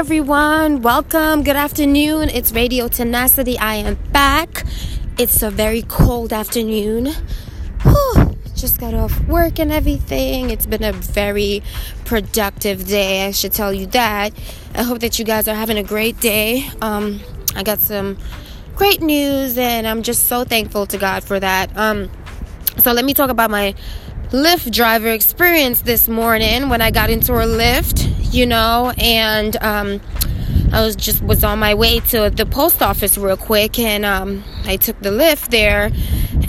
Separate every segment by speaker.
Speaker 1: everyone. Welcome. Good afternoon. It's Radio Tenacity. I am back. It's a very cold afternoon. Whew. Just got off work and everything. It's been a very productive day. I should tell you that. I hope that you guys are having a great day. Um, I got some great news, and I'm just so thankful to God for that. Um, so let me talk about my Lyft driver experience this morning when I got into a Lyft, you know, and um, I was just was on my way to the post office real quick, and um, I took the Lyft there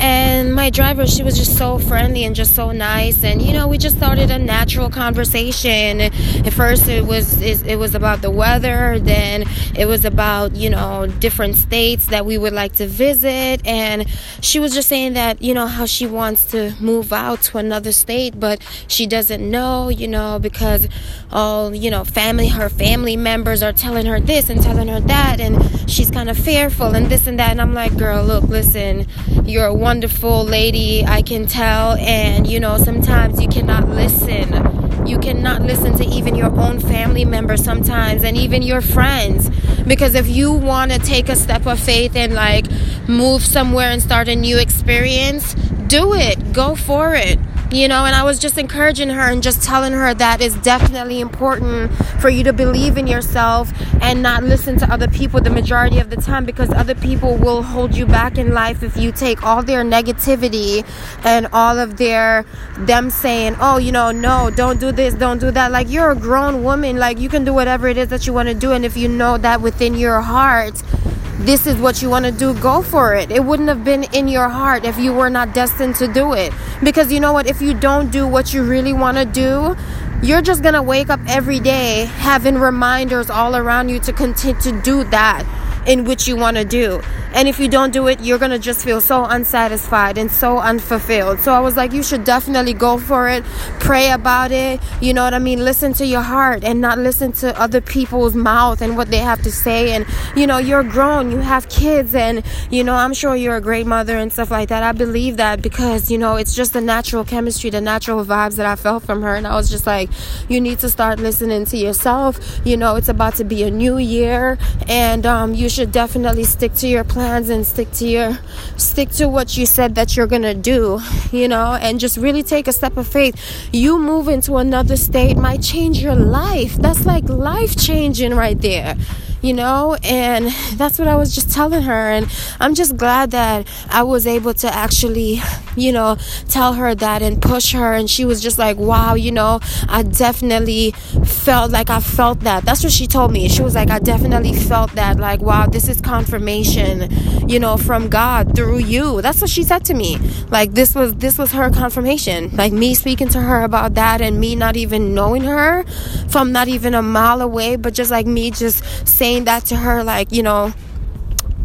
Speaker 1: and my driver she was just so friendly and just so nice. And you know we just started a natural conversation. At first it was it, was about the weather. Then it was about you know different states that we would like to visit. And she was just saying that you know how she wants to move out to another state but she doesn't know you know because all you know family her family members are telling her this and telling her that. And she's kind of fearful and this and that. And I'm like girl look listen you're a wonderful lady, I can tell. And, you know, sometimes you cannot listen. You cannot listen to even your own family members sometimes and even your friends. Because if you want to take a step of faith and like move somewhere and start a new experience, do it. Go for it you know and i was just encouraging her and just telling her that it's definitely important for you to believe in yourself and not listen to other people the majority of the time because other people will hold you back in life if you take all their negativity and all of their them saying oh you know no don't do this don't do that. Like you're a grown woman. Like you can do whatever it is that you want to do. And if you know that within your heart this is what you want to do, go for it. It wouldn't have been in your heart if you were not destined to do it. Because you know what? If you don't do what you really want to do, you're just going to wake up every day having reminders all around you to continue to do that in which you want to do. And if you don't do it, you're going to just feel so unsatisfied and so unfulfilled. So I was like, you should definitely go for it. Pray about it. You know what I mean? Listen to your heart and not listen to other people's mouth and what they have to say. And, you know, you're grown, you have kids, and, you know, I'm sure you're a great mother and stuff like that. I believe that because, you know, it's just the natural chemistry, the natural vibes that I felt from her. And I was just like, you need to start listening to yourself. You know, it's about to be a new year, and um, you should definitely stick to your plans and stick to your stick to what you said that you're gonna do you know and just really take a step of faith. You move into another state might change your life. That's like life changing right there you know? And that's what i was just telling her. And i'm just glad that i was able to actually you know tell her that and push her. And she was just like wow you know i definitely felt like i felt that. That's what she told me. She was like i definitely felt that. Like wow this is confirmation you know from god through you. That's what she said to me. Like this was this was her confirmation. Like me speaking to her about that and me not even knowing her from not even a mile away but just like me just saying saying that to her, like, you know,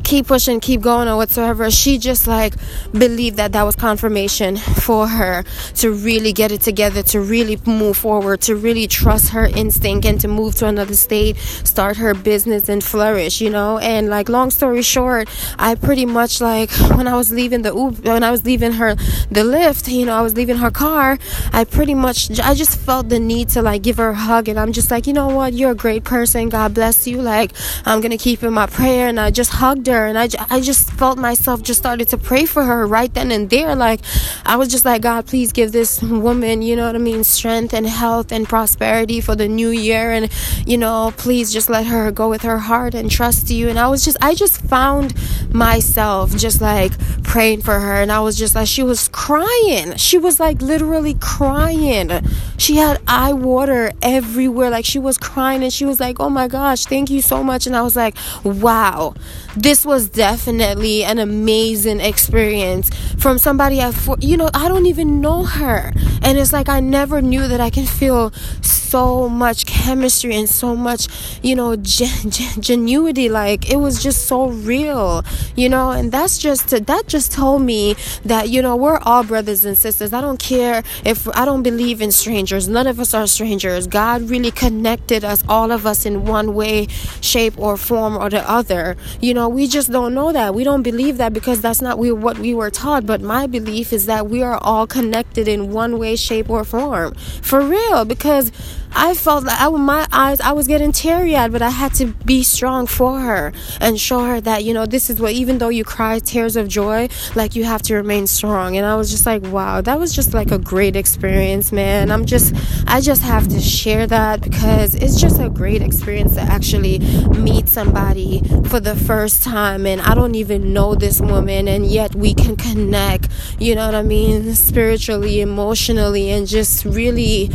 Speaker 1: keep pushing, keep going, or whatsoever. She just like believed that that was confirmation for her to really get it together, to really move forward, to really trust her instinct, and to move to another state, start her business, and flourish. You know, and like long story short, I pretty much like when I was leaving the Uber, when I was leaving her the Lyft, you know, I was leaving her car. I pretty much I just felt the need to like give her a hug, and I'm just like, you know what, you're a great person. God bless you. Like I'm gonna keep in my prayer, and I just hugged her her and I, I just felt myself just started to pray for her right then and there. Like i was just like god please give this woman you know what i mean strength and health and prosperity for the new year and you know please just let her go with her heart and trust you. And i was just i just found myself just like praying for her and i was just like she was crying. She was like literally crying. She had eye water everywhere. Like she was crying and she was like oh my gosh thank you so much. And i was like wow this was definitely an amazing experience from somebody I, you know, I don't even know her. And it's like I never knew that I can feel so much chemistry and so much, you know, gen- gen- genuity. Like it was just so real, you know, and that's just, that just told me that, you know, we're all brothers and sisters. I don't care if I don't believe in strangers. None of us are strangers. God really connected us, all of us, in one way, shape, or form or the other. You know, we just don't know that. We don't believe that because that's not we, what we were taught. But my belief is that we are all connected in one way, shape, or form. For real, because I felt like I, my eyes, I was getting teary eyed, but I had to be strong for her and show her that, you know, this is what, even though you cry tears of joy, like you have to remain strong. And I was just like, wow, that was just like a great experience, man. I'm just, I just have to share that because it's just a great experience to actually meet somebody for the first time. And I don't even know this woman, and yet we can connect, you know what I mean, spiritually, emotionally, and just really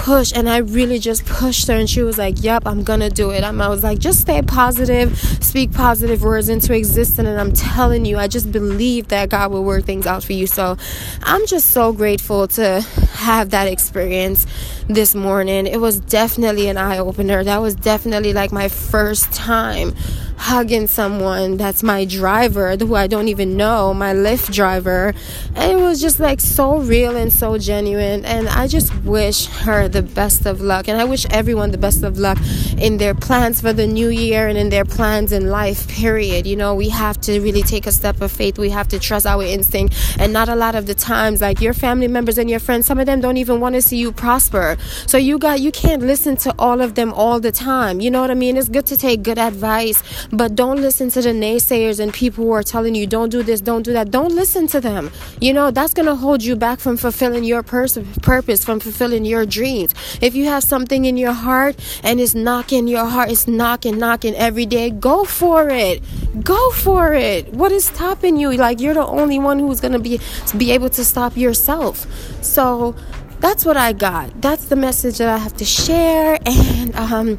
Speaker 1: push and I really just pushed her and she was like, Yep, I'm gonna do it. I'm, I was like, just stay positive, speak positive words into existence. And I'm telling you, I just believe that God will work things out for you. So I'm just so grateful to have that experience this morning. It was definitely an eye opener. That was definitely like my first time hugging someone that's my driver, who I don't even know, my Lyft driver. And it was just like so real and so genuine. And I just wish her the best of luck. And I wish everyone the best of luck in their plans for the new year and in their plans in life, period. You know, we have to really take a step of faith. We have to trust our instinct. And not a lot of the times, like your family members and your friends, some of them don't even want to see you prosper. So you got, you can't listen to all of them all the time. You know what I mean? It's good to take good advice but don't listen to the naysayers and people who are telling you, don't do this, don't do that. Don't listen to them. You know, that's going to hold you back from fulfilling your pers- purpose, from fulfilling your dreams. If you have something in your heart and it's knocking your heart, it's knocking, knocking every day, go for it. Go for it. What is stopping you? Like, you're the only one who's going to be, be able to stop yourself. So, that's what I got. That's the message that I have to share. And um,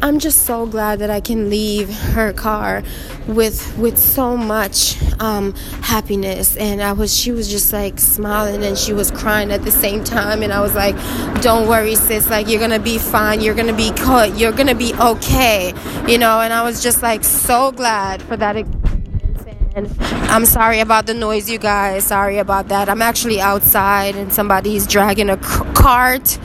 Speaker 1: I'm just so glad that I can leave her car with with so much um, happiness. And I was she was just like smiling and she was crying at the same time. And I was like, "Don't worry, sis. Like you're gonna be fine. You're gonna be caught. You're gonna be okay." You know. And I was just like so glad for that. I'm sorry about the noise, you guys. Sorry about that. I'm actually outside and somebody's dragging a cart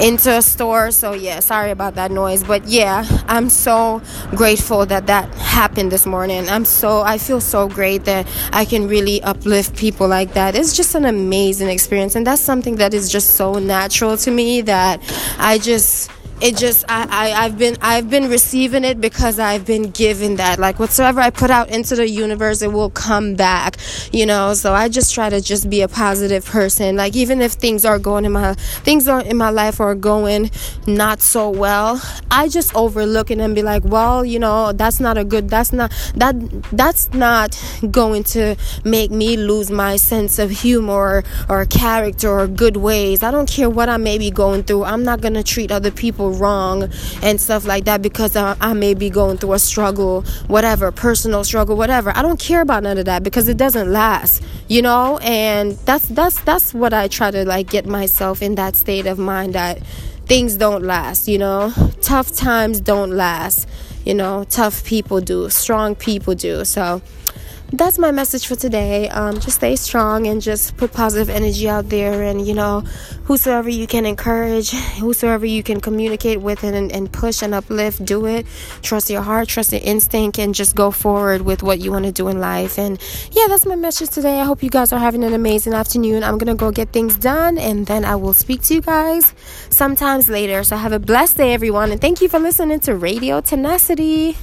Speaker 1: into a store. So, yeah, sorry about that noise. But yeah, I'm so grateful that that happened this morning. I'm so, I feel so great that I can really uplift people like that. It's just an amazing experience. And that's something that is just so natural to me that I just, it just I, I i've been i've been receiving it because i've been given that. Like whatsoever i put out into the universe it will come back you know? So i just try to just be a positive person. Like even if things are going in my things are in my life are going not so well i just overlook it and be like well you know that's not a good that's not that that's not going to make me lose my sense of humor or, or character or good ways. I don't care what i may be going through. I'm not to treat other people wrong and stuff like that because I, I may be going through a struggle, whatever, personal struggle, whatever. I don't care about none of that because it doesn't last, you know? And that's that's that's what I try to like get myself in that state of mind that things don't last, you know? Tough times don't last. You know, tough people do, strong people do. So, that's my message for today. Um, just stay strong and just put positive energy out there. And, you know, whosoever you can encourage, whosoever you can communicate with and, and push and uplift, do it. Trust your heart, trust your instinct, and just go forward with what you want to do in life. And yeah, that's my message today. I hope you guys are having an amazing afternoon. I'm going to go get things done and then I will speak to you guys sometimes later. So have a blessed day, everyone. And thank you for listening to Radio Tenacity.